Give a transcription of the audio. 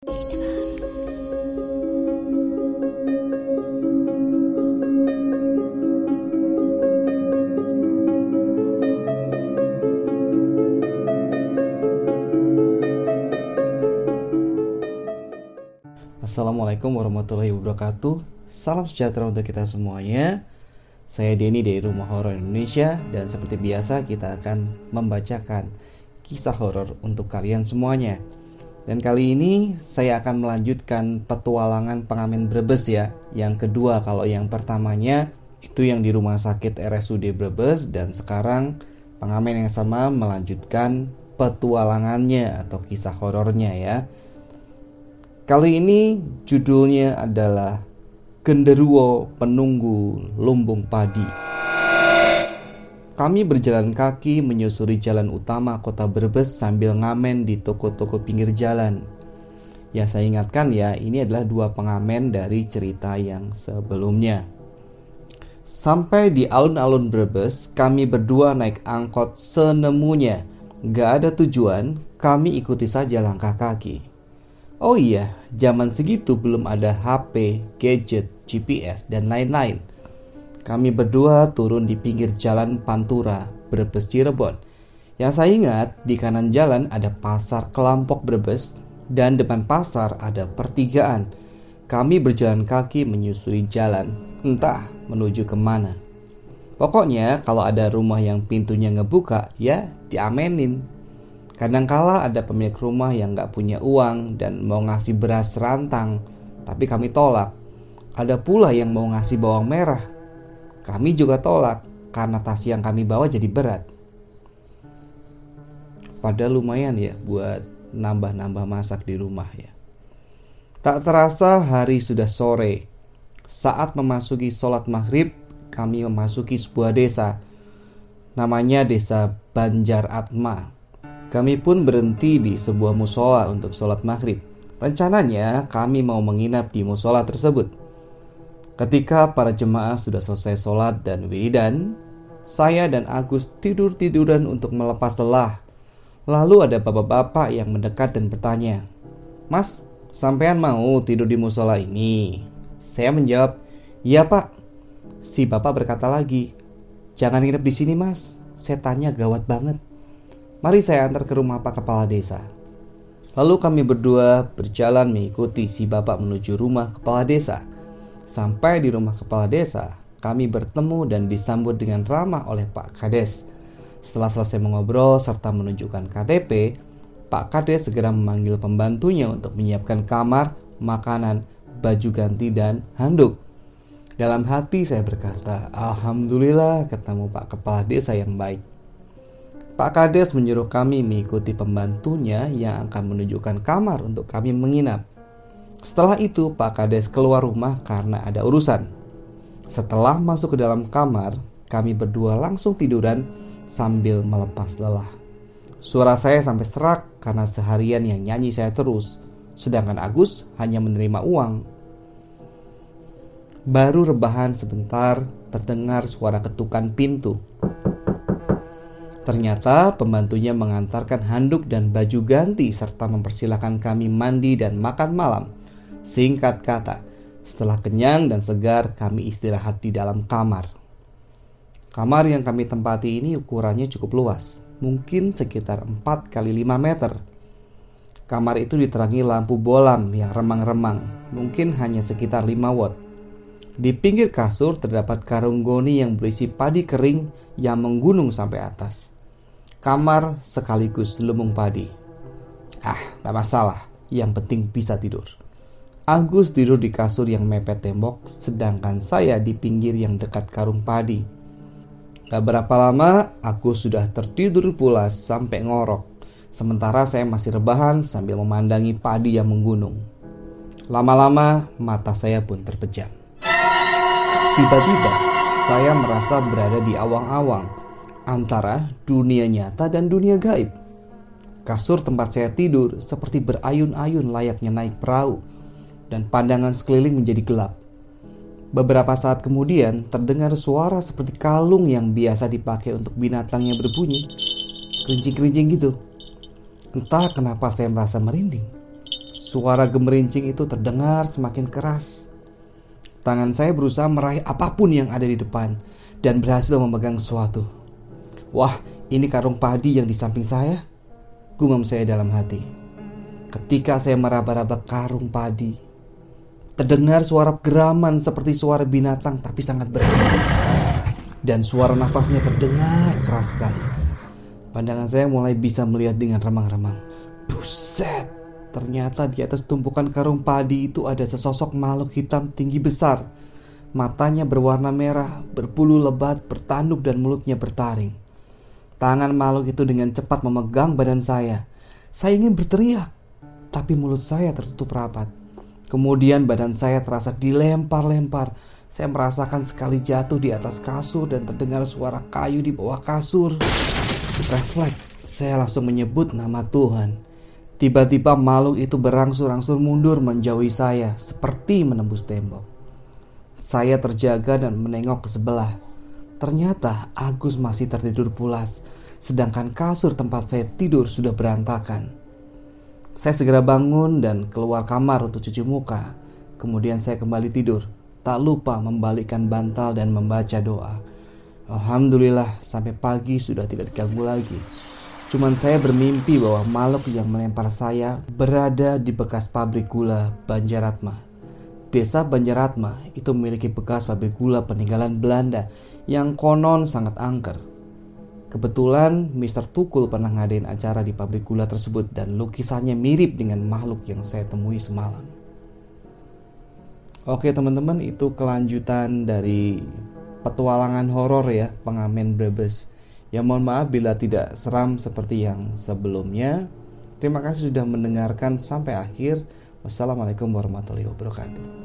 Assalamualaikum warahmatullahi wabarakatuh. Salam sejahtera untuk kita semuanya. Saya Denny dari Rumah Horor Indonesia Dan seperti biasa kita akan membacakan kisah horor untuk kalian semuanya Dan kali ini saya akan melanjutkan petualangan pengamen Brebes ya. Yang kedua kalau yang pertamanya itu yang di rumah sakit RSUD Brebes. Dan sekarang pengamen yang sama melanjutkan petualangannya atau kisah horornya ya. Kali ini judulnya adalah Genderuwo Penunggu Lumbung Padi. Kami berjalan kaki menyusuri jalan utama kota Brebes sambil ngamen di toko-toko pinggir jalan. Ya saya ingatkan ya, ini adalah dua pengamen dari cerita yang sebelumnya. Sampai di alun-alun Brebes, kami berdua naik angkot senemunya. Gak ada tujuan, kami ikuti saja langkah kaki. Oh iya, zaman segitu belum ada HP, gadget, GPS, dan lain-lain. Kami berdua turun di pinggir jalan Pantura, Brebes Cirebon. Yang saya ingat, di kanan jalan ada pasar Kelampok Brebes dan depan pasar ada pertigaan. Kami berjalan kaki menyusuri jalan, entah menuju ke mana. Pokoknya kalau ada rumah yang pintunya ngebuka, ya diamenin. Kadangkala ada pemilik rumah yang gak punya uang dan mau ngasih beras rantang, tapi kami tolak. Ada pula yang mau ngasih bawang merah. Kami juga tolak karena tas yang kami bawa jadi berat. Padahal lumayan ya buat nambah-nambah masak di rumah ya. Tak terasa hari sudah sore. Saat memasuki sholat maghrib, kami memasuki sebuah desa. Namanya desa Banjar Atma kami pun berhenti di sebuah musola untuk sholat maghrib. Rencananya kami mau menginap di musola tersebut. Ketika para jemaah sudah selesai sholat dan wiridan, saya dan Agus tidur-tiduran untuk melepas lelah. Lalu ada bapak-bapak yang mendekat dan bertanya, Mas, sampean mau tidur di musola ini? Saya menjawab, Iya pak. Si bapak berkata lagi, Jangan nginep di sini mas, setannya gawat banget. Mari saya antar ke rumah Pak Kepala Desa. Lalu kami berdua berjalan mengikuti si bapak menuju rumah kepala desa. Sampai di rumah kepala desa, kami bertemu dan disambut dengan ramah oleh Pak Kades. Setelah selesai mengobrol serta menunjukkan KTP, Pak Kades segera memanggil pembantunya untuk menyiapkan kamar, makanan, baju ganti, dan handuk. Dalam hati saya berkata, Alhamdulillah ketemu Pak Kepala Desa yang baik. Pak Kades menyuruh kami mengikuti pembantunya yang akan menunjukkan kamar untuk kami menginap. Setelah itu, Pak Kades keluar rumah karena ada urusan. Setelah masuk ke dalam kamar, kami berdua langsung tiduran sambil melepas lelah. Suara saya sampai serak karena seharian yang nyanyi saya terus, sedangkan Agus hanya menerima uang. Baru rebahan sebentar, terdengar suara ketukan pintu. Ternyata pembantunya mengantarkan handuk dan baju ganti serta mempersilahkan kami mandi dan makan malam. Singkat kata, setelah kenyang dan segar kami istirahat di dalam kamar. Kamar yang kami tempati ini ukurannya cukup luas, mungkin sekitar 4 kali 5 meter. Kamar itu diterangi lampu bolam yang remang-remang, mungkin hanya sekitar 5 watt. Di pinggir kasur terdapat karung goni yang berisi padi kering yang menggunung sampai atas kamar sekaligus lumbung padi. Ah, gak masalah. Yang penting bisa tidur. Agus tidur di kasur yang mepet tembok, sedangkan saya di pinggir yang dekat karung padi. Gak berapa lama, aku sudah tertidur pula sampai ngorok. Sementara saya masih rebahan sambil memandangi padi yang menggunung. Lama-lama, mata saya pun terpejam. Tiba-tiba, saya merasa berada di awang-awang antara dunia nyata dan dunia gaib. Kasur tempat saya tidur seperti berayun-ayun layaknya naik perahu, dan pandangan sekeliling menjadi gelap. Beberapa saat kemudian terdengar suara seperti kalung yang biasa dipakai untuk binatang yang berbunyi, kerincing-kerincing gitu. Entah kenapa saya merasa merinding. Suara gemerincing itu terdengar semakin keras. Tangan saya berusaha meraih apa pun yang ada di depan dan berhasil memegang sesuatu. Wah, ini karung padi yang di samping saya. Gumam saya dalam hati. Ketika saya meraba-raba karung padi, terdengar suara geraman seperti suara binatang tapi sangat berat. Dan suara nafasnya terdengar keras sekali. Pandangan saya mulai bisa melihat dengan remang-remang. Buset, Ternyata di atas tumpukan karung padi itu ada sesosok makhluk hitam tinggi besar. Matanya berwarna merah, berbulu lebat, bertanduk dan mulutnya bertaring. Tangan makhluk itu dengan cepat memegang badan saya. Saya ingin berteriak, tapi mulut saya tertutup rapat. Kemudian badan saya terasa dilempar-lempar. Saya merasakan sekali jatuh di atas kasur dan terdengar suara kayu di bawah kasur. Refleks, saya langsung menyebut nama Tuhan. Tiba-tiba makhluk itu berangsur-angsur mundur menjauhi saya seperti menembus tembok. Saya terjaga dan menengok ke sebelah. Ternyata Agus masih tertidur pulas, sedangkan kasur tempat saya tidur sudah berantakan. Saya segera bangun dan keluar kamar untuk cuci muka. Kemudian saya kembali tidur, tak lupa membalikkan bantal dan membaca doa. Alhamdulillah sampai pagi sudah tidak diganggu lagi. Cuman saya bermimpi bahwa makhluk yang melempar saya berada di bekas pabrik gula Banjaratma. Desa Banjaratma itu memiliki bekas pabrik gula peninggalan Belanda yang konon sangat angker. Kebetulan Mr. Tukul pernah ngadain acara di pabrik gula tersebut dan lukisannya mirip dengan makhluk yang saya temui semalam. Oke teman-teman itu kelanjutan dari petualangan horor ya pengamen Brebes. Ya mohon maaf bila tidak seram seperti yang sebelumnya. Terima kasih sudah mendengarkan sampai akhir. Wassalamualaikum warahmatullahi wabarakatuh.